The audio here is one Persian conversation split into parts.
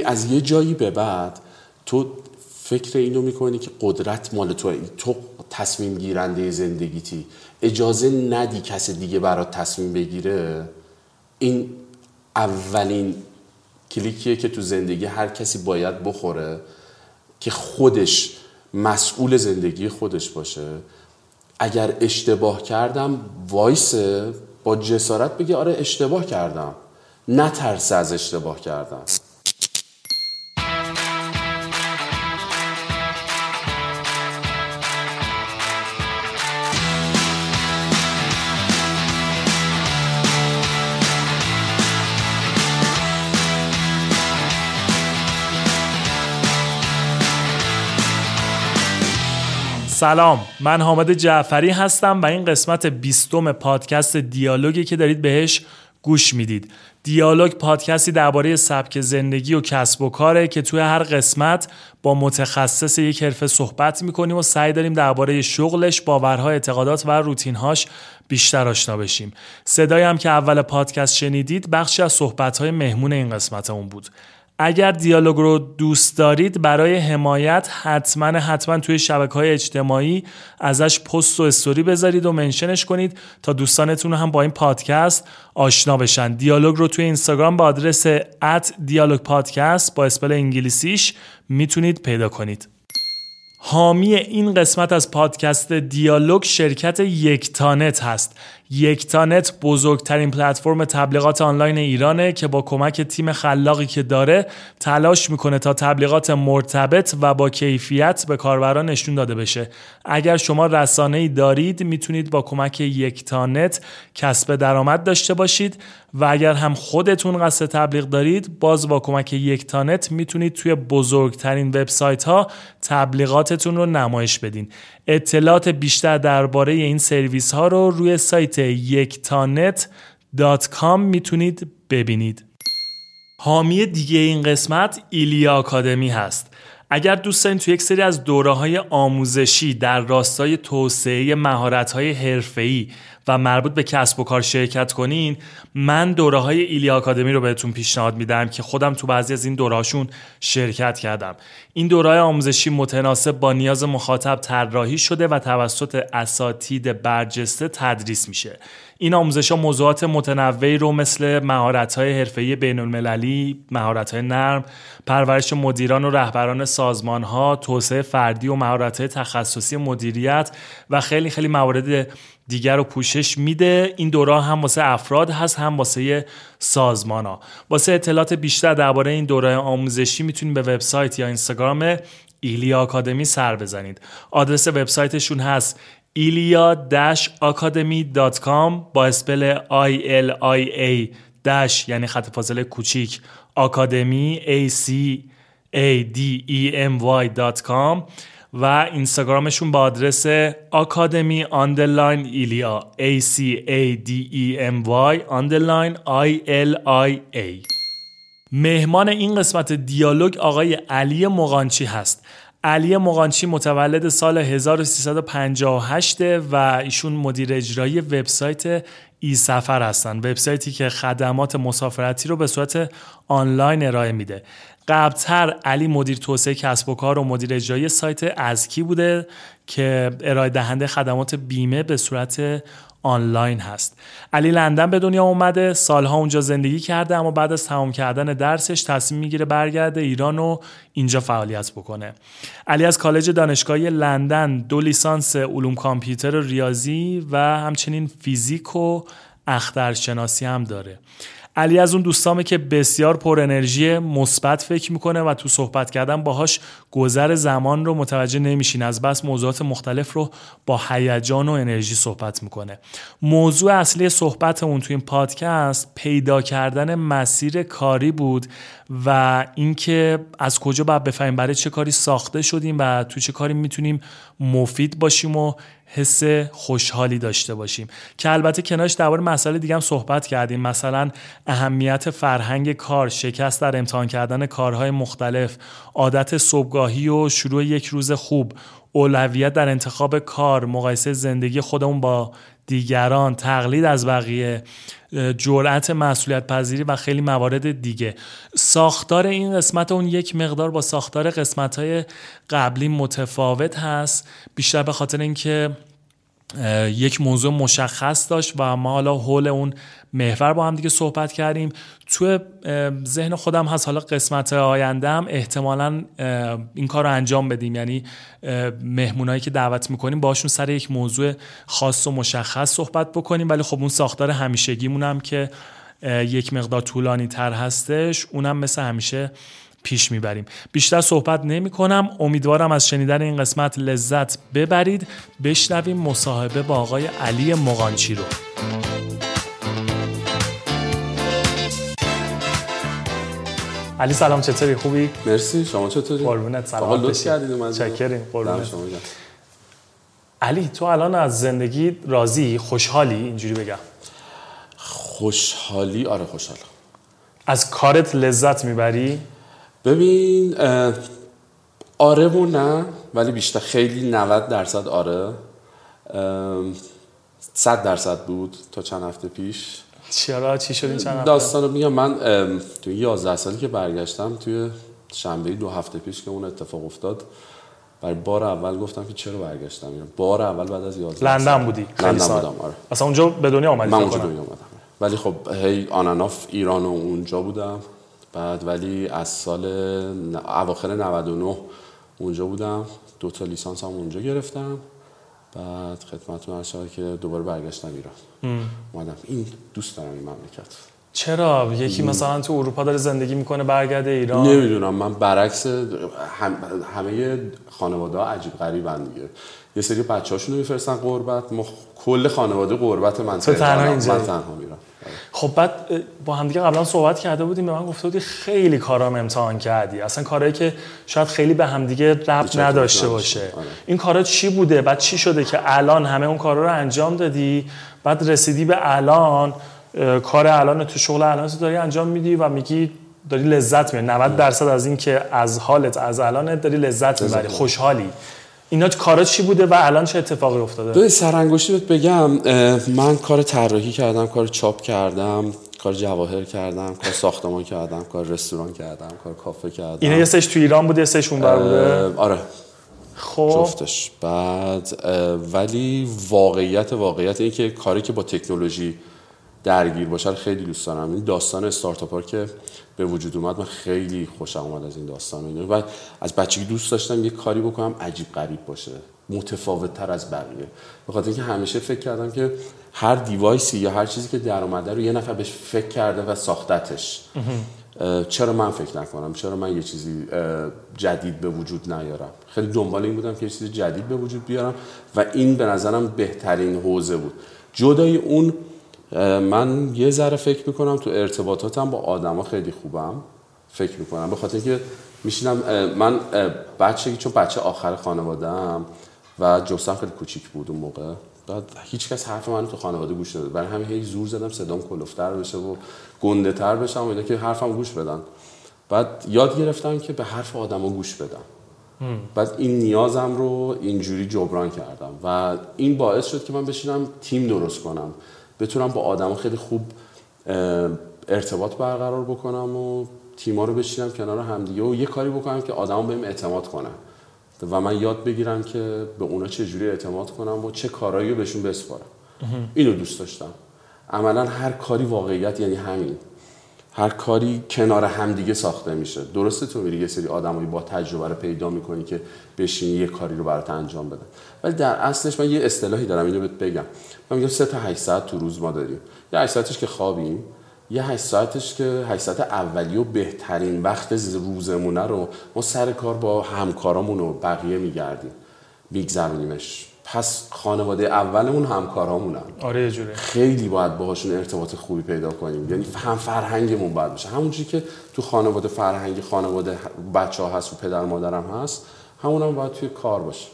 از یه جایی به بعد تو فکر اینو می‌کنی که قدرت مال تو تو تصمیم گیرنده زندگیتی. اجازه ندی کس دیگه برات تصمیم بگیره. این اولین کلیکیه که تو زندگی هر کسی باید بخوره که خودش مسئول زندگی خودش باشه. اگر اشتباه کردم وایسه با جسارت بگه آره اشتباه کردم. نترسه از اشتباه کردم سلام. من حامد جعفری هستم و این قسمت بیستم پادکست دیالوگی که دارید بهش گوش می‌دید. دیالوگ پادکستی درباره سبک زندگی و کسب و کاره که توی هر قسمت با متخصص یک حرفه صحبت می‌کنیم و سعی داریم درباره شغلش باورها اعتقادات و روتینهاش بیشتر آشنا بشیم. صدایی هم که اول پادکست شنیدید بخشی از صحبتهای مهمون این قسمتمون بود. اگر دیالوگ رو دوست دارید برای حمایت حتما حتما توی شبکه های اجتماعی ازش پست و استوری بذارید و منشنش کنید تا دوستانتون هم با این پادکست آشنا بشن. دیالوگ رو توی اینستاگرام با آدرس ات دیالوگ پادکست با اسپل انگلیسیش می‌تونید پیدا کنید. حامی این قسمت از پادکست دیالوگ شرکت یکتانت هست. یکتانت بزرگترین پلتفرم تبلیغات آنلاین ایرانه که با کمک تیم خلاقی که داره تلاش می‌کنه تا تبلیغات مرتبط و با کیفیت به کاربران نشون داده بشه. اگر شما رسانه ای دارید می‌تونید با کمک یکتانت کسب درآمد داشته باشید و اگر هم خودتون قصد تبلیغ دارید باز با کمک یکتانت می‌تونید توی بزرگترین وبسایت ها تبلیغاتتون رو نمایش بدین. اطلاعات بیشتر درباره این سرویس ها رو روی سایت یکتانت می‌تونید ببینید. حامی دیگه این قسمت ایلیا آکادمی هست. اگر دوست دارین تو یک سری از دوره های آموزشی در راستای توسعه مهارت های حرفه‌ای و مربوط به کسب و کار شرکت کنین من دوره های ایلیا آکادمی رو بهتون پیشنهاد میدم که خودم تو بعضی از این دورهاشون شرکت کردم. این دوره آموزشی متناسب با نیاز مخاطب طراحی شده و توسط اساتید برجسته تدریس میشه. این آموزش ها موضوعات متنوعی رو مثل مهارت های حرفه‌ای بین المللی، مهارت های نرم، پرورش مدیران و رهبران سازمان ها، توسعه فردی و مهارت های تخصصی مدیریت و خیلی خیلی موارد دیگر رو پوشش میده. این دوره هم واسه افراد هست هم واسه سازمان ها واسه اطلاعات بیشتر درباره این دوره آموزشی می‌تونید به وبسایت یا اینستاگرام ایلیا آکادمی سر بزنید. آدرس وبسایتشون هست ilia-academy.com با اسپل I L I A داش یعنی خط فاصله کوچیک. آکادمی A C A D E M Y.com و اینستاگرامشون با آدرس آکادمی underline ایلیا A C A D E M Y underline I L I A مهمان این قسمت دیالوگ آقای علی مغانچی هست. علی مقانچی متولد سال 1358 و ایشون مدیر اجرایی وبسایت ای سفر هستن. وبسایتی که خدمات مسافرتی رو به صورت آنلاین ارائه میده. قبلتر علی مدیر توسعه کسب و کار و مدیر اجرایی سایت ازکی بوده که ارائه دهنده خدمات بیمه به صورت آنلاین هست. علی لندن به دنیا اومده سالها اونجا زندگی کرده اما بعد از تمام کردن درسش تصمیم می‌گیره برگرده ایران و اینجا فعالیت بکنه. علی از کالج دانشگاهی لندن دو لیسانس علوم کامپیوتر و ریاضی و همچنین فیزیک و اخترشناسی هم داره. علی از اون دوستامه که بسیار پر انرژی مثبت فکر می‌کنه و تو صحبت کردن باهاش گذر زمان رو متوجه نمیشین. از بس موضوعات مختلف رو با هیجان و انرژی صحبت می‌کنه. موضوع اصلی صحبتمون تو این پادکست پیدا کردن مسیر کاری بود و اینکه از کجا باید بفهمیم برای چه کاری ساخته شدیم و تو چه کاری می‌تونیم مفید باشیم و حس خوشحالی داشته باشیم. که البته کنارش درباره مسئله دیگه هم صحبت کردیم. مثلا اهمیت فرهنگ کار شکست در امتحان کردن کارهای مختلف عادت صبحگاهی و شروع یک روز خوب اولویت در انتخاب کار مقایسه زندگی خودمون با دیگران تقلید از بقیه جرأت مسئولیت پذیری و خیلی موارد دیگه. ساختار این قسمت اون یک مقدار با ساختار قسمت های قبلی متفاوت هست بیشتر به خاطر اینکه یک موضوع مشخص داشت و ما حالا حول اون محور با هم دیگه صحبت کردیم. تو ذهن خودم هست حالا قسمت آینده هم احتمالا این کار رو انجام بدیم. یعنی مهمونایی که دعوت می‌کنیم باشون سر یک موضوع خاص و مشخص صحبت بکنیم. ولی خب اون ساختار همیشگیمون هم که یک مقدار طولانی تر هستش اونم مثل همیشه پیش می‌بریم. بیشتر صحبت نمی کنم امیدوارم از شنیدن این قسمت لذت ببرید. بشنویم مصاحبه با آقای علی مقانچی رو. علی سلام چطوری؟ خوبی؟ مرسی. شما چطوری؟ قربونت سلام لطف کردید اومدید چکریم قربونت. علی تو الان از زندگی راضی؟ خوشحالی؟ اینجوری بگم. خوشحالی؟ آره خوشحالم. از کارت لذت می‌بری؟ ببین آره و نه ولی بیشتر خیلی 90 درصد آره. 100 درصد بود تا چند هفته پیش. چرا؟ چی شد این چند هفته؟ داستان میگم من توی 11 سالی که برگشتم توی شنبه دو هفته پیش که اون اتفاق افتاد برای بار اول گفتم که چرا برگشتم؟ بار اول بعد از 11 لندن بودی لندن بودم آره. اصلا اونجا به دنیا اومدی من اونجا دنیا اومدم. ولی خب هی آناناف ایران و اونجا بودم. بعد ولی از سال اواخر 99 اونجا بودم. دو تا لیسانس هم اونجا گرفتم. بعد خدمتتون عرض که دوباره برگشتم ایران. اومدم. این دوست دارم این مملکت. چرا؟ یکی مثلا تو اروپا داره زندگی می‌کنه برگرده ایران. نمی‌دونم. من برعکس هم همه خانواده ها عجیب غریبن دیگه. یه سری بچه هاشون میفرستن قربت مخ... کل خانواده قربت من تو تنها اینجا من تنها میرم. خب بعد با همدیگه قبلا صحبت کرده بودیم به من گفته بودی خیلی کارام امتحان کردی. اصلا کارهایی که شاید خیلی به همدیگه ربط نداشته باشه. آره. این کارا چی بوده؟ بعد چی شده که الان همه اون کارا رو انجام دادی؟ بعد رسیدی به الان کار الان تو شغل الان داری انجام میدی و میگی داری لذت می‌بری. 90 درصد از این که از حالت از الانت داری لذت می‌بری. خوشحالی. اینا کارا چی بوده و الان چه اتفاقی افتاده؟ به سرانگشتی بهت بگم من کار طراحی کردم کار چاپ کردم کار جواهر کردم کار ساختمان کردم کار رستوران کردم کار کافه کردم. اینا یه سش تو ایران بوده یه سش اونور بوده؟ آره. خب. جفتش. بعد ولی واقعیت واقعیت این که کاری که با تکنولوژی درگیر باشه خیلی دوست دارم. این داستان استارتاپ که به وجود اومد من خیلی خوشم اومد از این داستان. و از بچگی دوست داشتم یه کاری بکنم عجیب غریب باشه متفاوت تر از بقیه. به خاطر اینکه همیشه فکر کردم که هر دیوایسی یا هر چیزی که در اومده رو یه نفر بهش فکر کرده و ساختتش. چرا من فکر نکنم؟ چرا من یه چیزی جدید به وجود نیارم؟ خیلی دنبال این بودم که یه چیزی جدید به وجود بیارم و این به نظرم بهترین حوزه بود. جدای اون من یه ذره فکر می‌کنم تو ارتباطاتم با آدما خیلی خوبم. فکر می‌کنم. به خاطر که میشینم من بچه چون بچه آخر خانوادم و جسم خیلی کوچیک بود اون موقع. بعد هیچ کس حرف من تو خانواده گوش نداد برای همین هیچ زور زدم صدام کلفتر بشه و گنده تر بشم و اینا که حرفم گوش بدن. بعد یاد گرفتم که به حرف آدما گوش بدم. بعد این نیازم رو اینجوری جبران کردم و این باعث شد که من بشینم تیم درست کنم. بتونم با آدم خیلی خوب ارتباط برقرار بکنم و تیما رو بشینم کنار همدیگه و یه کاری بکنم که آدم بهم اعتماد کنن و من یاد بگیرم که به اونا چجوری اعتماد کنم و چه کارایی رو بهشون بسپارم. اینو دوست داشتم. عملا هر کاری واقعیت یعنی همین. هر کاری کنار همدیگه ساخته میشه. درسته تو میری یه سری آدمایی با تجربه رو پیدا می‌کنی که بشینی یه کاری رو برات انجام بدن ولی در اصلش من یه اصطلاحی دارم اینو بهت بگم. من میگم سه تا 8 ساعت تو روز ما داریم. یه 8 ساعتش که خوابیم یه 8 ساعتش که 8 ساعت اولی و بهترین وقت روزمونه رو ما سر کار با همکارامون و بقیه میگردیم. میگذرونیمش پس خانواده اولمون همکارامونن. آره جوره. خیلی باید باهاشون ارتباط خوبی پیدا کنیم. یعنی هم فرهنگمون باید باشه. همونجوری که تو خانواده فرهنگ خانواده بچه ها هست و پدر مادرم هست همون هم باید توی کار باشه.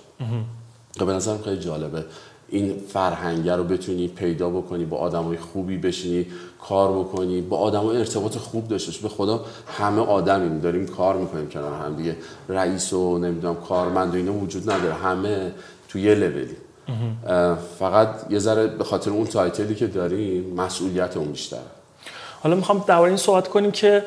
به نظرم خیلی جالبه. این فرهنگه رو بتونی پیدا بکنی با آدمای خوبی بشینی کار بکنی با آدما ارتباط خوب داشته به خدا همه آدمیم. داریم کار می‌کنیم کنار هم دیگه. رئیس و نمی‌دونم کارمند و اینا وجود نداره. همه تو یه لولی. فقط یه ذره به خاطر اون تایتلی که داریم مسئولیت اون بیشتره. حالا می‌خوام درباره این صحبت کنیم که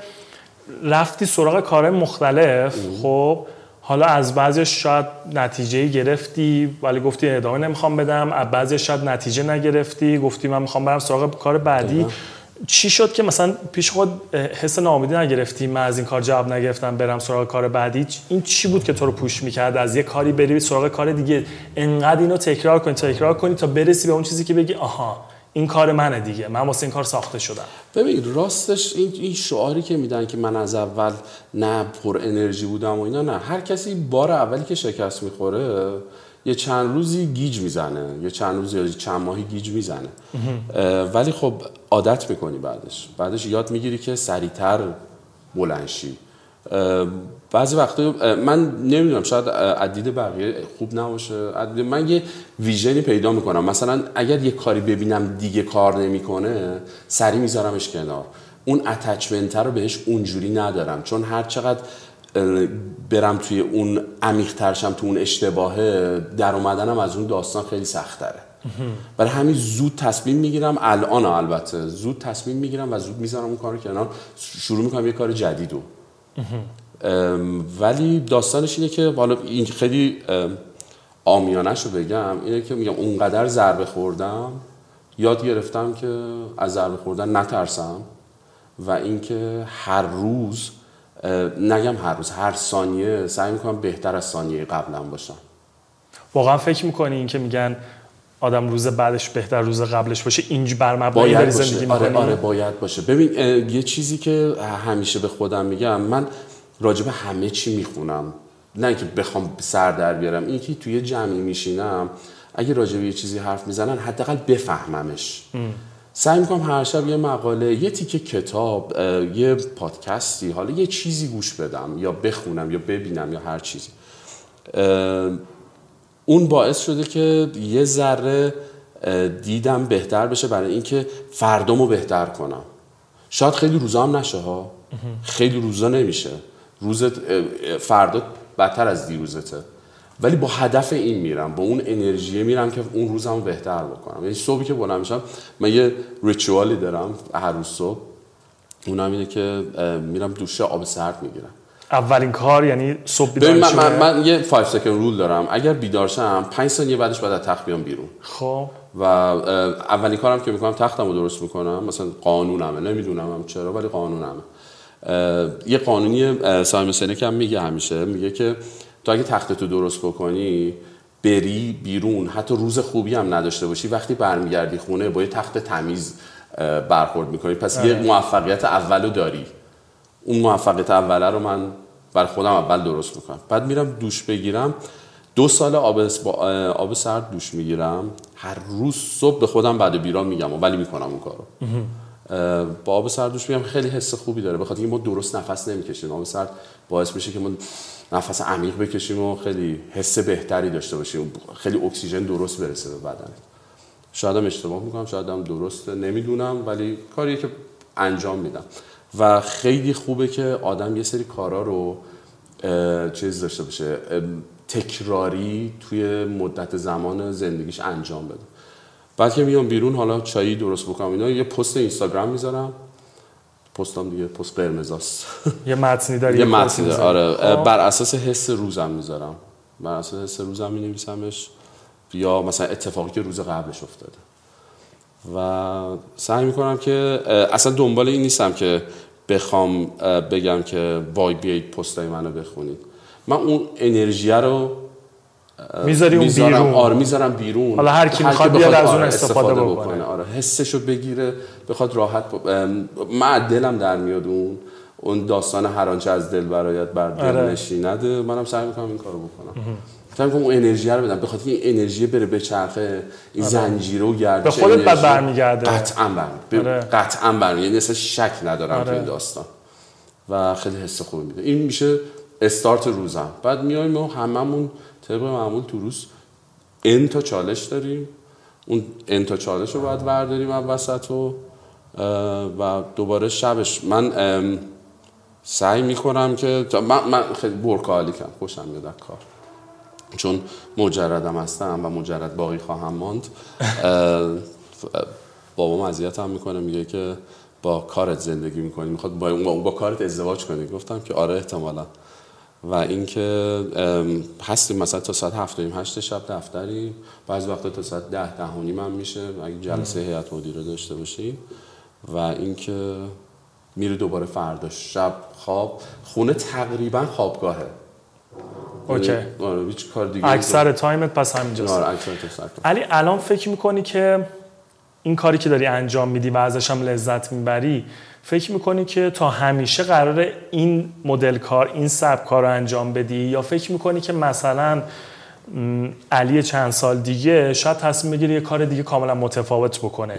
رفتی سراغ کار مختلف. خب حالا از بعضی شاید نتیجه گرفتی ولی گفتی ادامه نمی‌خوام بدم. از بعضی شاید نتیجه نگرفتی گفتی من می‌خوام برم سراغ کار بعدی. چی شد که مثلا پیش خود حس ناامیدی نگرفتی من از این کار جواب نگرفتم برم سراغ کار بعدی؟ این چی بود که تو رو پوش می‌کرد؟ از یه کاری بری سراغ کار دیگه. انقدر اینو تکرار کنی تکرار کنی تا برسی به اون چیزی که بگی آها این کار منه دیگه. من واسه این کار ساخته شدم. ببین راستش این, این شعاری که میدن که من از اول نه پر انرژی بودم و اینا نه. هر کسی بار اولی که شکست می‌خوره یه چند روزی گیج می‌زنه. یه چند روزی یا چند ماهی گیج می‌زنه. ولی خب عادت می‌کنی بعدش. بعدش یاد می‌گیری که سریعتر بلنشی بعضی وقتا من نمی‌دونم شاید عدید بقیه خوب نباشه. من یه ویژنی پیدا می‌کنم. مثلا اگر یه کاری ببینم دیگه کار نمی‌کنه سری میذارمش کنار. اون اتچمنت رو بهش اونجوری ندارم. چون هر چقدر برم توی اون عمیق ترشم تو اون اشتباهه در اومدنم از اون داستان خیلی سختره برای همین زود تصمیم می‌گیرم الان البته زود تصمیم می‌گیرم و زود می‌ذارم اون کار کنار. شروع می‌کنم یه کار جدیدو ولی داستانش اینه که حالا این خیلی آمیانش رو بگم اینه که میگم اونقدر ضربه خوردم یاد گرفتم که از ضربه خوردن نترسم و اینکه هر روز نگم هر روز هر ثانیه سعی می‌کنم بهتر از ثانیه قبلا باشم. واقعا فکر می‌کنی این که میگن آدم روز بعدش بهتر روز قبلش باشه اینج بر مبنای باید زندگی باشه. آره, آره باید باشه. ببین یه چیزی که همیشه به خودم میگم من راجب همه چی می‌خونم. نه که بخوام سر در بیارم این که توی جمعی میشینم اگه راجب یه چیزی حرف می‌زنن حداقل بفهممش. سعی می‌کنم هر شب یه مقاله یه تیکه کتاب یه پادکستی حالا یه چیزی گوش بدم یا بخونم یا ببینم یا هر چیزی. اون باعث شده که یه ذره دیدم بهتر بشه برای اینکه فردامو بهتر کنم. شاید خیلی روزا هم نشه ها. خیلی روزا نمیشه. روز فردا بدتر از دیروزته. ولی با هدف این میرم با اون انرژی میرم که اون روزمو بهتر بکنم. یعنی صبحی که بلند میشم من یه ریچوالی دارم هر روز صبح. اونم اینه که میرم دوش آب سرد می‌گیرم. اولین کار یعنی صبح بیدار من, من, من یه 5 سکند رول دارم. اگر بیدار شم 5 ثانیه بعدش بعد از تخت بیام بیرون. خب. و اولین کارم که می‌کنم تختم رو درست می‌کنم. مثلا قانونمه. نمی‌دونم هم چرا ولی قانونمه. یه قانونی سایمون سینک هم میگه همیشه میگه که تو اگه تختتو درست بکنی بری بیرون. حتی روز خوبی هم نداشته باشی. وقتی برمیگردی خونه با یه تخت تمیز برخورد می‌کنی. پس یه موفقیت اولو داری. اون موفقیت اوله رو من بر خودم اول درست می‌کنم. بعد میرم دوش بگیرم. دو سال آب, با آب سرد دوش می‌گیرم. هر روز صبح به خودم بعد بیران میگم ولی می‌کنم اون کارو. با آب سرد دوش میگم خیلی حس خوبی داره. بخاطر اینکه ما درست نفس نمی‌کشیم. آب سرد باعث میشه که ما نفس عمیق بکشیم و خیلی حس بهتری داشته باشیم. خیلی اکسیژن درست برسه به بدن. شاید هم اشتباه می‌کنم شاید هم درست نمی‌دونم ولی کاریه که انجام میدم. و خیلی خوبه که آدم یه سری کارا رو چیز داشته باشه تکراری توی مدت زمان زندگیش انجام بده. بعد که میام بیرون حالا چایی درست بکنم اینا یه پست اینستاگرام می‌ذارم. پستم دیگه پست قرمزاست. یه متنی داری یه متنی داره. آره بر اساس حس روزم می‌ذارم. بر اساس حس روزم مینویسمش یا مثلا اتفاقی که روز قبلش افتاده. و سعی می‌کنم که اصلا دنبال این نیستم که بخوام بگم که وای بیایید پستای منو بخونید. من اون انرژی رو می‌ذاری اون بیرون. آره می‌ذارم بیرون. حالا هر کی می‌خواد بیاد از اون استفاده, بکنه, بکنه. آره حسشو بگیره بخواد راحت ب... من دلم در میاد اون اون داستان هر آنچه از دل برایت بر دل آره. نشینده منم سعی می‌کنم این کارو بکنم. سعی می‌کنم اون انرژی رو بدم. بخاطر این انرژی بره به چرخه این زنجیره و گردش به خودت بعد برمیگرده. قطعا برمیگرده. آره. قطعا برمیگرده. یعنی اصلا شک ندارم آره. تو این داستان. و خیلی حس خوبی میده. این میشه استارت روزم. بعد میایم و هممون طبق معمول تو روز ان تا چالش داریم. اون ان تا چالش رو باید برداریم از وسط و و دوباره شبش. من سعی می‌کنم که من, من خیلی برکالیکم خوشم میاد از کار. چون مجردم هستم و مجرد باقی خواهم ماند. بابام اذیت هم می‌کنه میگه که با کارت زندگی می‌کنی. می‌خواد با, با کارت ازدواج کنی. گفتم که آره احتمالا. و اینکه هستیم مثلا تا ساعت هفت و هشت شب دفتری بعضی وقتا تا ساعت ده ده و هم میشه. اگه جلسه هیئت مدیره داشته باشیم و اینکه میره دوباره برا شب خواب. خونه تقریبا خوابگاهه. OK. یعنی، آره هیچ کار دیگه اکثر تایمت پس همینجاست. آره اکثر علی الان فکر می‌کنی که این کاری که داری انجام میدی و ازش هم لذت می‌بری فکر می‌کنی که تا همیشه قرار این مدل کار این سب کار رو انجام بدی؟ یا فکر می‌کنی که مثلا علی چند سال دیگه شاید تصمیم بگیری یه کار دیگه کاملا متفاوت بکنه.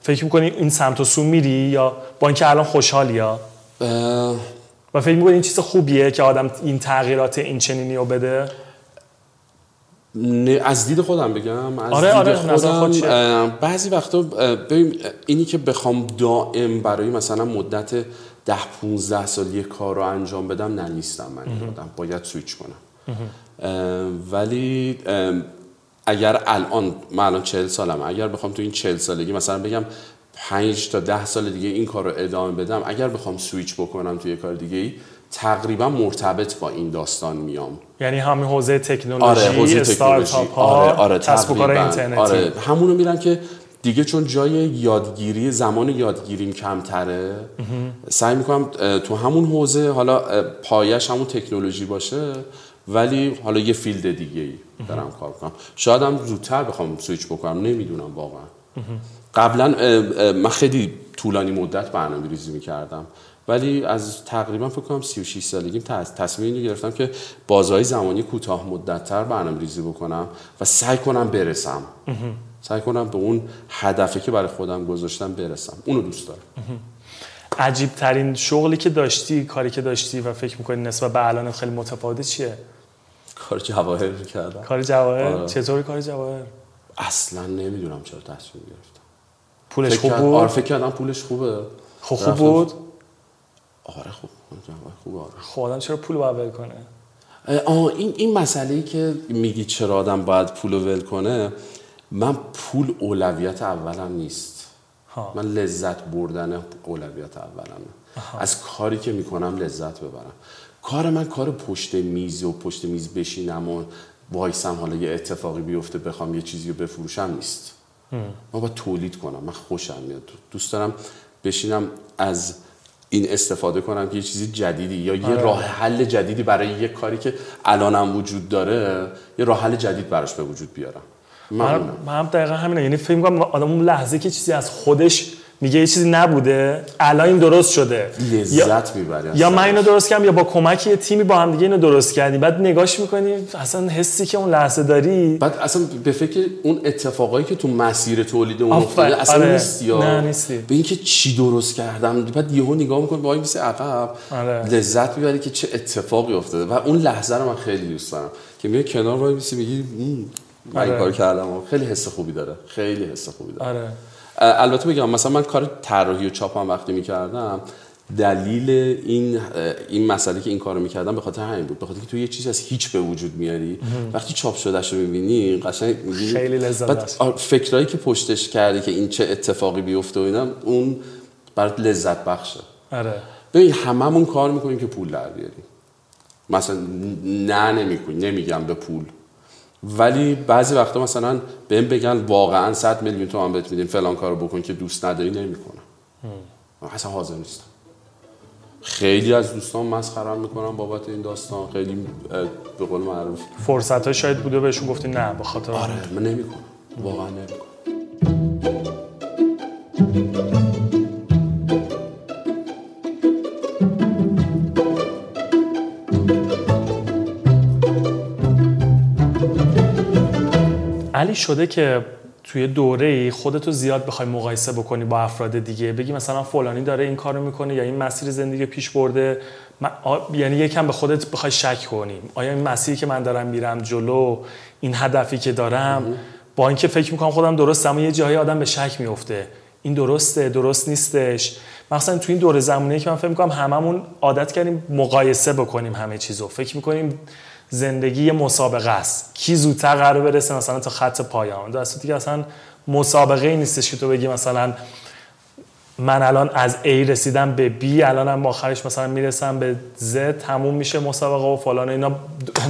فکر می‌کنی این سمت و سو میری یا با اینکه الان خوشحالی یا و فکر می‌کنی این چیز خوبیه که آدم این تغییرات این چنینی رو بده؟ از دید خودم بگم از آره دید آره خودم بعضی وقتا ببین اینی که بخوام دائم برای مثلا مدت ده 15 سال یه کار رو انجام بدم نه نیستم من آدم. باید سویچ کنم. ولی اگر الان من الان 40 سالم اگر بخوام تو این 40 سالگی مثلا بگم 5 تا 10 سال دیگه این کار رو ادامه بدم اگر بخوام سویچ بکنم توی کار دیگه ای تقریبا مرتبط با این داستان میام. یعنی همین حوزه تکنولوژی آره حوزه تکنولوژی. آره آره کار اینترنتی. آره همونو میرم که دیگه چون جای یادگیری زمان یادگیریم کمتره سعی می‌کنم تو همون حوزه حالا پایه‌ش همون تکنولوژی باشه ولی حالا یه field دیگه ای دارم کار کنم شاید هم زودتر بخوام سویچ بکنم نمی‌دونم واقعا. قبلا من خیلی طولانی مدت برنامه ریزی می‌کردم. ولی از تقریبا فکر کنم 36 سالگیم تصمیم اینو گرفتم که بازهای زمانی کوتاه مدتتر برنامه ریزی بکنم و سعی کنم برسم. سعی کنم به اون هدفی که برای خودم گذاشتم برسم. اونو دوست دارم. عجیب ترین شغلی که داشتی کاری که داشتی و فکر می‌کنی نسبت به الان خیلی متفاوت چیه؟ کار جواهر می‌کردم. کار جواهر؟ آره. چطوری کار جواهر؟ اصلا نمی‌دونم چرا تصمیم گرفتم. پولش خوب بود؟ آره فکر کردم پولش خوبه. خوب خوب بود؟ آره خوب خوب آره خب آدم چرا پول باید ول کنه؟ آه این این مسئله ای که میگی چرا آدم باید پول ول کنه من پول اولویت اولم نیست. ها. من لذت بردن اولویت اولمه. از کاری که می‌کنم لذت ببرم. کار من کار پشت میز و پشت میز بشینم و وایسم حالا یه اتفاقی بیفته بخوام یه چیزی رو بفروشم نیست. من باید تولید کنم. من خوشم میاد. دوست دارم بشینم از این استفاده کنم که یه چیزی جدیدی یا یه آره. راه حل جدیدی برای یه کاری که الانم وجود داره یه راه حل جدید براش به وجود بیارم. من, من هم دقیقا همینه. یعنی فکر می‌کنم آدم اون لحظه که چیزی از خودش میگه یه چیزی نبوده. الان این درست شده. لذت می‌بری یا من اینو درست کردم یا با کمک یه تیمی با هم دیگه اینو درست کردیم. بعد نگاش می‌کنی اصلا حسی که اون لحظه داری. بعد اصلا به فکر اون اتفاقایی که تو مسیر تولید اون افتاده اصلا آره. نیستی یا نه نیستی. به اینکه چی درست کردم. بعد یهو نگاه می‌کنی وای میسه عقب. آره. لذت می‌بری که چه اتفاقی افتاده. و اون لحظه رو من خیلی دوست دارم که میای کنار وای میسی میگی من این آره. کار کردم. خیلی حس خوبی داره. خیلی حس خوبی داره. آره. البته بگم مثلا من کار طراحی و چاپ هم وقتی می‌کردم دلیل این این مسئله که این کارو می‌کردم به خاطر همین بود. به خاطر که تو یه چیز از هیچ به وجود میاری. وقتی چاپ شدهش رو می‌بینی قشنگ میگی خیلی لذت فکرایی که پشتش کردی که این چه اتفاقی بیفته و اینا اون برات لذت بخشه. آره. ببین هممون کار می‌کنیم که پول در بیاریم. مثلا نه نمی‌کنیم نمیگم به پول. ولی بعضی وقتا مثلا بهم بگن واقعا 100 میلیون تومان بهت میدیم فلان کارو بکن که دوست نداری نمی‌کنم. اصلا حاضر نیستم. خیلی از دوستان مسخرم می‌کنم بابت این داستان. خیلی به قول معروف. فرصت ها شاید بوده بهشون گفتی نه به خاطر آره من نمی‌کنم. واقعا نمی‌کنم. علی شده که توی دوره ای خودتو زیاد بخوای مقایسه بکنی با افراد دیگه. بگی مثلا فلانی داره این کارو می‌کنه یا این مسیر زندگی پیش برده. من- آ- یعنی یکم به خودت بخوای شک کنی. آیا این مسیری که من دارم میرم جلو این هدفی که دارم با اینکه فکر می‌کنم خودم درست اما یه جایی آدم به شک میفته این درسته درست نیستش. مثلا تو این دوره زمانی که من فکر می‌کنم هممون عادت کردیم مقایسه بکنیم همه چیزو. فکر می‌کنیم زندگی یه مسابقه است. کی زودتر قرار برسه مثلا تا خط پایان؟ در صورتی که اصلا مسابقه ای نیستش که تو بگی مثلا من الان از A رسیدم به B الانم آخرش مثلا می‌رسم به Z تموم میشه مسابقه و فلان اینا.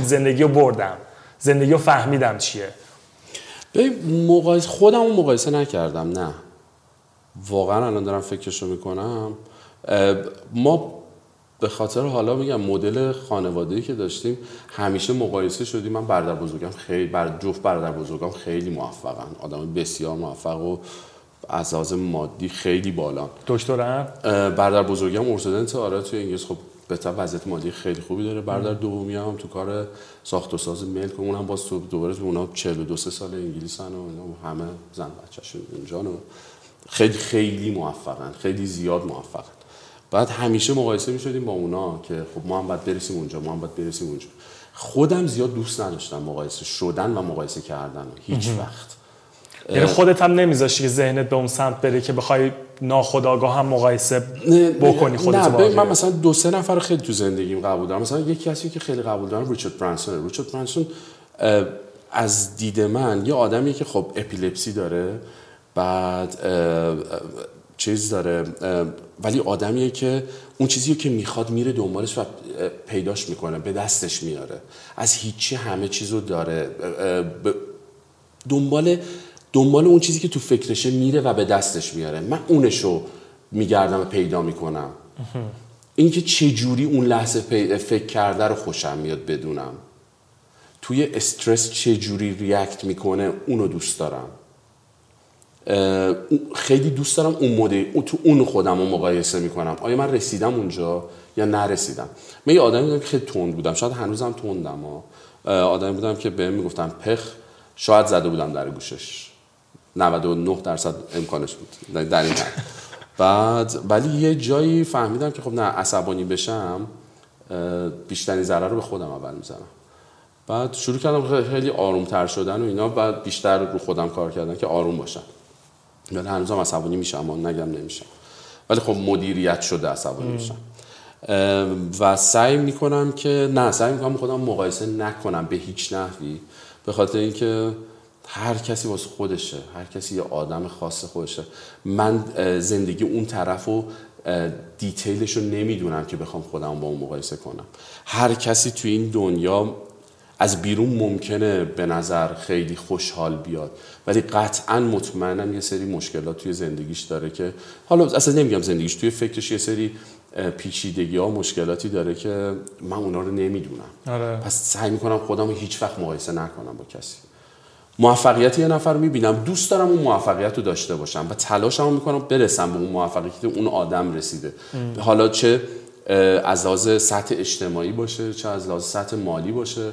زندگی رو بردم. زندگی رو فهمیدم چیه. ببین مقایسه خودم مقایسه نکردم. نه. واقعا الان دارم فکرشو می‌کنم. ما به خاطر حالا میگم مدل خانواده‌ای که داشتیم همیشه مقایسه شدیم. من برادر بزرگم خیلی بر جفت برادر بزرگم خیلی موفقن. آدم بسیار موفق و از لحاظ مادی خیلی بالا دکترن برادر بزرگم ارتودنت آره توی انگلیس. خب به وضعیت مادی خیلی خوبی داره. برادر دومی هم تو کار ساخت و ساز ملک اونم باز تو دوباره تو اونا 42 سال انگلیسن و همه زن بچه‌شون اونجا خیلی خیلی موفقن. خیلی زیاد موفقن. بعد همیشه مقایسه می‌شدیم با اونا که خب ما هم باید برسیم اونجا ما هم باید برسیم اونجا. خودم زیاد دوست نداشتم مقایسه شدن و مقایسه کردن هیچ وقت. یعنی خودت هم نمیذاشتی که ذهنت به اون سمت بره که بخوای ناخداگاه هم مقایسه بکنی خودت نه من مثلا دو سه نفر خیلی تو زندگیم قبول دارم. مثلا یکی کسی که خیلی قبول دارم ریچارد برانسون ریچارد برانسون از دید من یه آدمی که خب اپیلپسی داره بعد چیز داره ولی آدمیه که اون چیزی که می‌خواد میره دنبالش و پیداش می‌کنه به دستش میاره. از هیچی همه چیزو داره. دنبال دنبال اون چیزی که تو فکرشه میره و به دستش میاره. من اونشو میگردم و پیدا می‌کنم. اینکه چه جوری اون لحظه فکر کرده رو خوشم میاد بدونم. توی استرس چه جوری ریاکت می‌کنه اونو دوست دارم. خیلی دوست دارم اون مدل تو اون خودم رو مقایسه می‌کنم. آیا من رسیدم اونجا یا نرسیدم؟ من یه آدمی بودم که خیلی تند بودم. شاید هنوزم تندم آدمی بودم که بهم می‌گفتم پخ شاید زده بودم در گوشش. 99 درصد امکانش بود. در این بعد ولی یه جایی فهمیدم که خب نه عصبانی بشم بیشترین ضرر رو به خودم اول می‌زنم. بعد شروع کردم خیلی آروم تر شدن و اینا بعد بیشتر رو خودم کار کردن که آروم باشم. هنوزم عصبانی میشم اما نگم نمیشم. ولی خب مدیریت شده عصبانی میشم. و سعی می‌کنم که نه سعی می‌کنم خودم مقایسه نکنم به هیچ نحوی. به خاطر اینکه هر کسی واسه خودشه هر کسی یه آدم خاص خودشه. من زندگی اون طرف و دیتیلش رو نمی‌دونم که بخوام خودم با اون مقایسه کنم. هر کسی تو این دنیا از بیرون ممکنه به نظر خیلی خوشحال بیاد. ولی قطعا مطمئنم یه سری مشکلات توی زندگیش داره که حالا اصلا نمیگم زندگیش توی فکرش یه سری پیچیدگی ها مشکلاتی داره که من اونا رو نمی‌دونم. آره. پس سعی می‌کنم خودم رو هیچ وقت مقایسه نکنم با کسی. موفقیت یه نفر می‌بینم دوست دارم اون موفقیت رو داشته باشم و تلاشم می‌کنم برسم به اون موفقیت اون آدم رسیده. حالا چه از لحاظ سطح اجتماعی باشه چه از لحاظ سطح مالی باشه.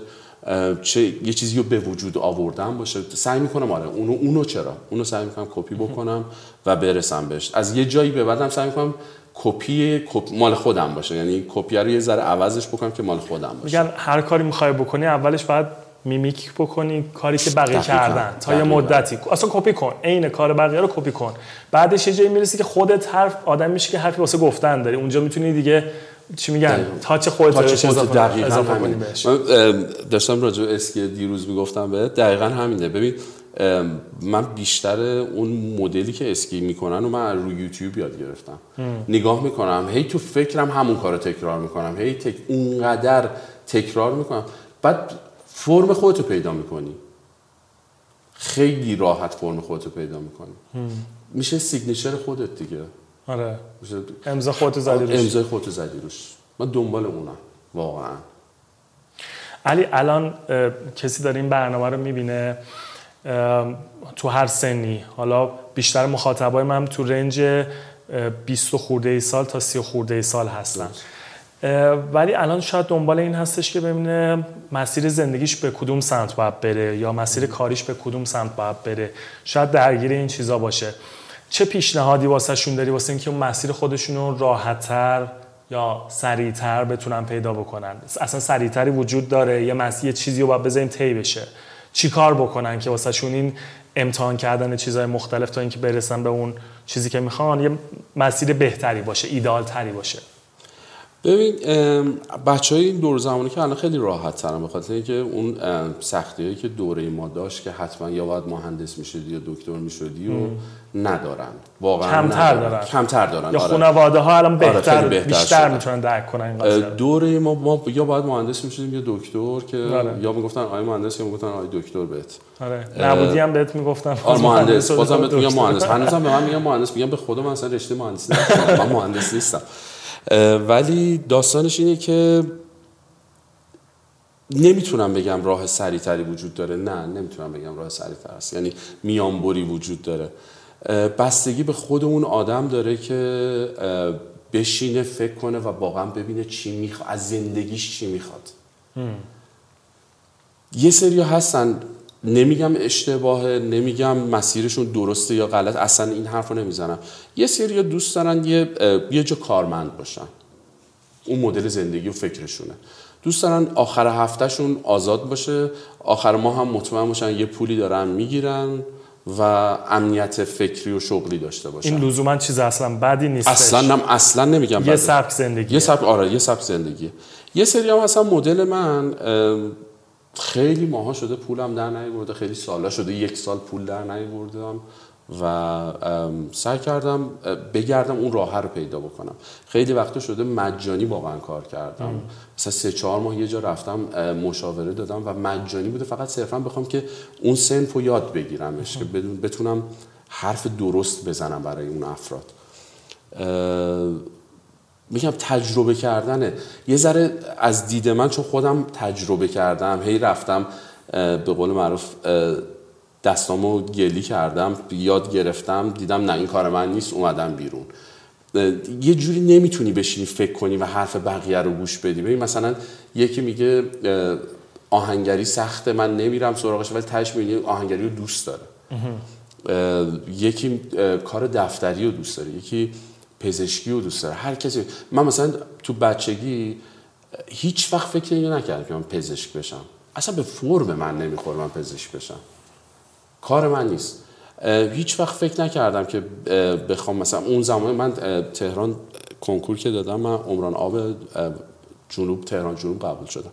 چه یه چیزی رو به وجود آوردن باشه. سعی می‌کنم آره اونو اونو چرا؟ اونو سعی می‌کنم کپی بکنم و برسم بهش. از یه جایی به بعدم سعی می‌کنم کپی مال خودم باشه. یعنی کپی رو یه ذره عوضش بکنم که مال خودم باشه. میگن هر کاری می‌خوای بکنی اولش باید mimic بکنی کاری که بقیه کردن تا یه مدتی. اصلا کپی کن. عین کار بقیه رو کپی کن. بعدش یه جایی می‌رسی که خودت حرف آدم میشه که حرفی واسه گفتن داری. اونجا می‌تونی دیگه چی میگن؟ touch خودت touch خودت دقیقاً همین داشتم راجع به اسکی دیروز می‌گفتم به دقیقاً همینه. ببین من بیشتر اون مدلی که اسکی می‌کنن و من رو یوتیوب یاد گرفتم. نگاه می‌کنم هی تو فکرم همون کارو تکرار می‌کنم. هی تک اونقدر تکرار می‌کنم. بعد فرم خودتو پیدا می‌کنی. خیلی راحت فرم خودتو پیدا می‌کنی. میشه signature خودت دیگه. آره. امضا خودت زدی روش. امضای خودت زدی روش. من دنبال اونم واقعا. علی الان کسی داره این برنامه رو می‌بینه تو هر سنی. حالا بیشتر مخاطبای من تو رنج 20 خورده ای سال تا 30 خورده ای سال هستن. ولی الان شاید دنبال این هستش که ببینه مسیر زندگیش به کدوم سمت باید بره یا مسیر کاریش به کدوم سمت باید بره. شاید درگیر این چیزا باشه. چه پیشنهادی واسه شون داری واسه اینکه اون مسیر خودشون رو راحتتر یا سریعتر بتونن پیدا بکنن؟ اصلا سریعتری وجود داره؟ یه مسیر چیزی رو باید بذاریم طی بشه. چیکار بکنن که واسه شون این امتحان کردن چیزهای مختلف تا اینکه برسن به اون چیزی که می‌خوان؟ یه مسیر بهتری باشه ایدال تری باشه. ببین بچه های این دور زمانی که الان خیلی راحت ترم به خاطر اینکه اون سختی هایی که دوره ما داشت که حتما یا باید مهندس می‌شدی یا دکتر می‌شدی و ندارن. واقعا کمتر دارن. کمتر دارن. یا آره. خانواده ها الان آره، بهتر, آره بیشتر می‌تونن درک کنن این دوره ما, ما یا باید مهندس می‌شدیم یا دکتر که آره. یا می‌گفتن آی مهندس یا می‌گفتن آی دکتر بهت. آره. نبودی هم بهت می‌گفتن. آره مهندس. بازم بهت میگم مهندس. هنوزم به من میگم مهندس میگم به خودم اصلا رشته مهندسی من مهندس نیستم. ولی داستانش اینه که نمی‌تونم بگم راه سریعتری وجود داره. نه نمی‌تونم بگم راه سریعتر است. یعنی میانبری وجود داره. بستگی به خود اون آدم داره که بشینه فکر کنه و واقعا ببینه چی می‌خواد از زندگیش چی می‌خواد. یه سری هستن. نمیگم اشتباهه نمیگم مسیرشون درسته یا غلط اصلا این حرف رو نمی‌زنم. یه سری دوست دارن یه, یه جا کارمند باشن. اون مدل زندگی و فکرشونه. دوست دارن آخر هفتهشون آزاد باشه آخر ما هم مطمئن باشن یه پولی دارن می‌گیرن و امنیت فکری و شغلی داشته باشن. این لزوما چیز اصلا بدی نیست اصلا نم اصلا نمیگم یه سبک زندگی یه سبک آره یه سبک زندگی یه سری هم اصلا مدل من خیلی ماها شده پولم در نیورده خیلی سالا شده یک سال پول در نیوردم و سعی کردم بگردم اون راه رو پیدا بکنم. خیلی وقتا شده مجانی واقعا کار کردم. مثلا سه چهار ماه یه جا رفتم مشاوره دادم و مجانی بوده. فقط صرفا بخوام که اون سنف رو یاد بگیرمش که بتونم حرف درست بزنم برای اون افراد. میگم تجربه کردنه. یه ذره از دید من چون خودم تجربه کردم هی رفتم به قول معروف دستامو گلی کردم یاد گرفتم دیدم نه این کار من نیست اومدم بیرون. یه جوری نمی‌تونی بشینی فکر کنی و حرف بقیه رو گوش بدی. ببین مثلا یکی میگه آهنگری سخته من نمیرم سراغش ولی تهش می‌بینی آهنگری رو دوست داره. یکی کار دفتری رو دوست داره. یکی پزشکی رو دوست داره هر کسی من مثلا تو بچگی هیچ وقت فکر نکردم که من پزشک بشم. اصلا به فرم من نمی‌خوره من پزشک بشم. کار من نیست. هیچ وقت فکر نکردم که بخوام مثلا اون زمان من تهران کنکور که دادم من عمران آب جنوب تهران جنوب قبول شدم.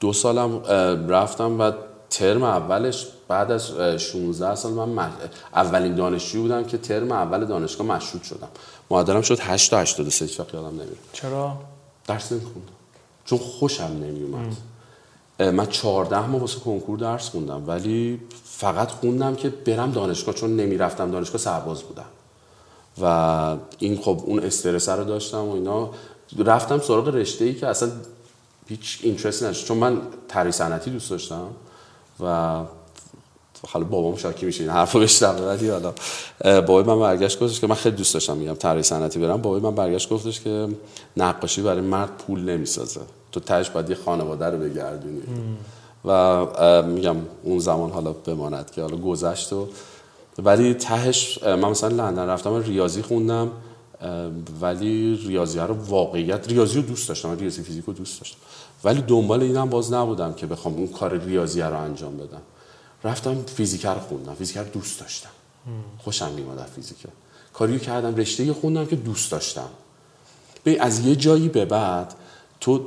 دو سالم رفتم و ترم اولش بعد از 16 سال من اولین دانشجو بودم که ترم اول دانشگاه مشروط شدم. معدلم شد 8 تا 83 هیچ یادم نمیاد. چرا؟ درس نمیخوندم. چون خوشم نمیومد. من 14 ماه واسه کنکور درس خوندم ولی فقط خوندم که برم دانشگاه چون نمی‌رفتم دانشگاه سرباز بودم. و این خب اون استرس رو داشتم و اینا. رفتم سراغ رشته ای که اصلا هیچ اینترست نداشت. چون من طراحی صنعتی دوست داشتم. و حالا بابام شاکی میشه این حرفو بشنوه ولی حالا بابای من برگشت گفتش که من خیلی دوست داشتم میگم طراحی صنعتی برم. بابای من برگشت گفتش که نقاشی برای مرد پول نمی‌سازه. تو تهش باید یه خانواده رو بگردونی. و میگم اون زمان حالا بماند که حالا گذشت و ولی تهش من مثلا لندن رفتم ریاضی خوندم ولی ریاضی رو واقعیت ریاضی رو دوست داشتم ریاضی فیزیک رو دوست داشتم. ولی دنبال اینم باز نبودم که بخوام اون کار ریاضی رو انجام بدم. رفتم فیزیک رو خوندم. فیزیک رو دوست داشتم. خوشم میومد از فیزیک کاریو کردم رشته خوندم که دوست داشتم. به از یه جایی به بعد تو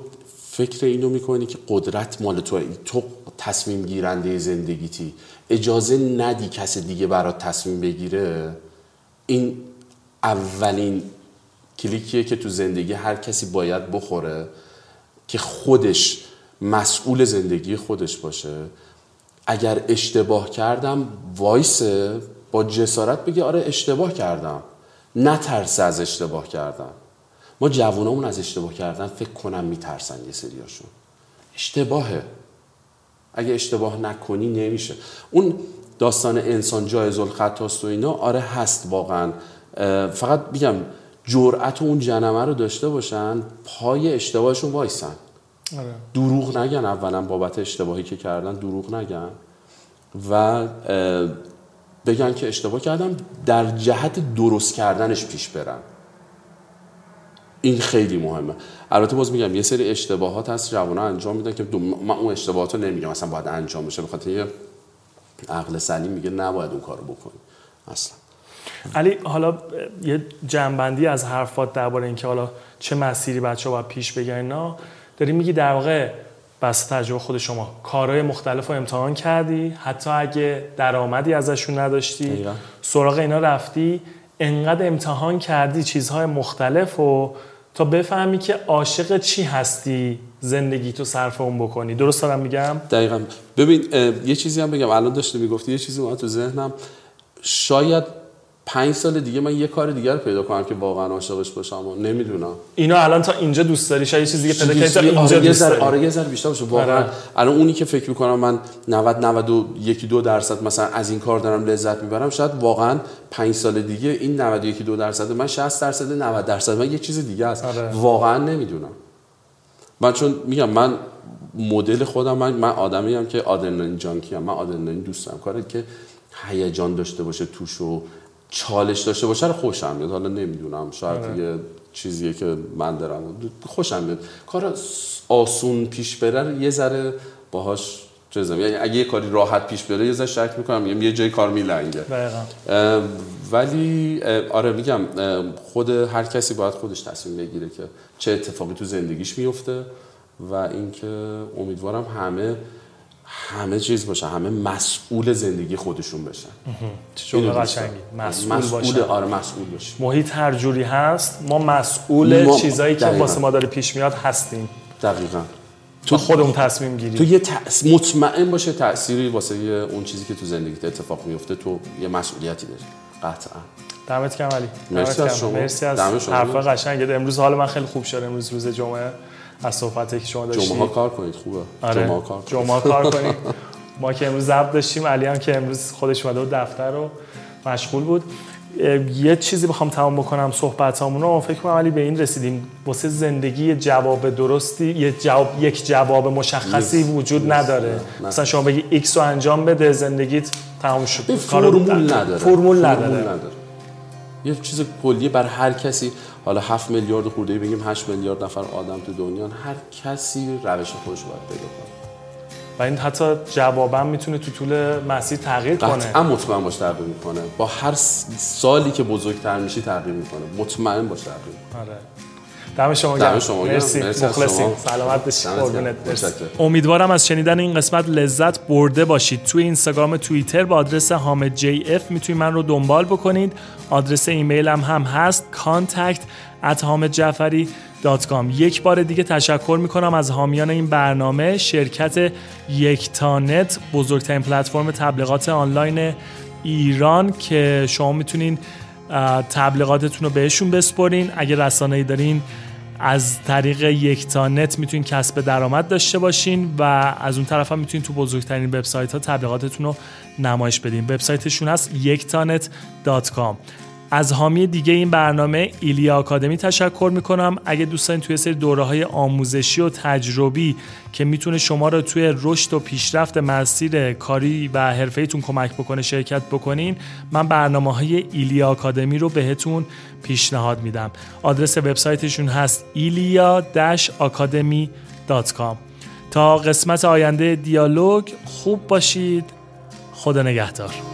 فکر اینو می‌کنی که قدرت مال تو تو تصمیم گیرنده زندگیتی. اجازه ندی کس دیگه برات تصمیم بگیره. این اولین کلیکیه که تو زندگی هر کسی باید بخوره. که خودش مسئول زندگی خودش باشه. اگر اشتباه کردم وایسه با جسارت بگه آره اشتباه کردم. نترسه از اشتباه کردم ما جوانمون از اشتباه کردن فکر کنم میترسن یه سریاشون. اشتباهه. اگه اشتباه نکنی نمیشه. اون داستان انسان جایز الخطاست و اینا آره هست واقعا. فقط میگم جرأت اون جنمه رو داشته باشن پای اشتباهشون وایسن. آره. دروغ نگن اولا بابت اشتباهی که کردن دروغ نگن. و بگن که اشتباه کردم در جهت درست کردنش پیش برن. این خیلی مهمه. البته باز میگم یه سری اشتباهات هست جوانها انجام میدن که من اون اشتباهات رو نمیگم اصلا باید انجام بشه. بخاطر یه عقل سلیم میگه نباید اون کارو بکنی. اصلا. علی حالا یه جنبندی از حرفات درباره اینکه حالا چه مسیری بچه ها باید پیش بگیرن اینا داری میگی در واقع بس تجربه خود شما کارهای مختلف رو امتحان کردی حتی اگه درآمدی ازشون نداشتی. سراغ اینا رفتی انقدر امتحان کردی چیزهای مختلف و تا بفهمی که عاشق چی هستی زندگی تو صرف اون بکنی. درست دارم میگم؟ دقیقا. ببین یه چیزی هم بگم. الان داشته می‌گفتی یه چیزی اومد تو ذهنم. شاید پنج سال دیگه من یه کار دیگر پیدا کنم که واقعا عاشقش باشم و نمی‌دونم. اینا الان تا اینجا دوست داری؟ شاید یه چیز دیگه پیدا کنی تا آره اینجا یه دوست داری. آره یه ذره بیشتر باشه. واقعا آره. الان اونی که فکر می‌کنم من 90 91 دو درصد مثلا از این کار دارم لذت می‌برم شاید واقعا 5 سال دیگه این 91 دو درصد من 60 درصد 90 درصد من یه چیز دیگه است. آره. واقعا نمی‌دونم. من چون میگم من مدل خودم من من آدمی هم که آدرنالین جانکی هم من آدرنالین دوست دارم کاری که هیجان داشته باشه توش و چالش داشته باشه رو خوشم میاد. حالا نمی‌دونم شاید آره. یه چیزیه که من دارم. خوشم میاد. کار آسون پیش بره یه ذره باهاش چیزم. یعنی اگه یه کاری راحت پیش بره یه ذره شک می‌کنم. میگم یه جای کار میلنگه. ولی آره میگم خود هر کسی باید خودش تصمیم بگیره که چه اتفاقی تو زندگیش میفته و اینکه امیدوارم همه همه چیز باشه همه مسئول زندگی خودشون بشن. دوست قشنگی. مسئول مسئول باشه آره مسئول باشه محیط هر جوری هست ما مسئول ما- چیزایی که. واسه ما داره پیش میاد هستیم. دقیقا. تو خودمون تصمیم گیری تو یه تأس... مطمئن باشه تأثیری واسه یه اون چیزی که تو زندگیت اتفاق میفته تو یه مسئولیتی داری. قطعا. دمت گرم علی. مرسی از. شما. مرسی از. حرفا قشنگت امروز حال من خیلی خوب شد. امروز روز جمعه. از صحبتی که شما داشتید. جمعه کار کنید خوبه. آره. جمعه کار کنید. جمعه کار کنیم ما که امروز ضبط داشتیم علی هم که امروز خودش اومده بود دفتر رو مشغول بود. یه چیزی بخوام تمام بکنم صحبت رو فکر کنم علی به این رسیدیم. واسه زندگی یه جواب درستی یه جواب یک جواب مشخصی نیست. وجود نیست. نداره. نه. مثلا شما بگی X رو انجام بده زندگیت تمام شد. فرمول نداره. فرمول نداره. نداره. یه چیز کلیه بر هر کسی. حالا 7 میلیارد خورده بگیم 8 میلیارد نفر آدم تو دنیا هر کسی روش خودش رو باید پیدا کنه. و این حتی جوابم می‌تونه تو طول مسیر تغییر کنه. قطعا مطمئن باش تغییر می‌کنه. با هر سالی که بزرگتر میشی تغییر می‌کنه. مطمئن باش تغییر می‌کنه. آره. دم شما گرم. مرسی. مرسی از مخلصیم. سلامت باشید. قربونت. متشکرم. امیدوارم از شنیدن این قسمت لذت برده باشید. توی اینستاگرام توییتر با آدرس حامد جی اف می‌تونید من رو دنبال بکنید. آدرس ایمیلم هم هست. contact at یک بار دیگه تشکر می‌کنم از حامیان این برنامه. شرکت یکتانت بزرگترین پلتفرم تبلیغات آنلاین ایران که شما می‌تونین تبلیغاتتون رو بهشون بسپرین. اگه رسانه‌ای دارین از طریق یکتانت می‌تونین کسب درآمد داشته باشین و از اون طرف هم می‌تونین تو بزرگترین وبسایت ها تبلیغاتتون رو نمایش بدین. وبسایتشون هست یکتانت.com از حامی دیگه این برنامه ایلیا آکادمی تشکر می‌کنم. اگه دوست دارین توی سری دوره های آموزشی و تجربی که می‌تونه شما رو توی رشد و پیشرفت مسیر کاری و حرفه‌ایتون کمک بکنه شرکت بکنین من برنامه های ایلیا آکادمی رو بهتون پیشنهاد میدم. آدرس وبسایتشون هست ilia-academy.com تا قسمت آینده دیالوگ خوب باشید. خدا نگهدار.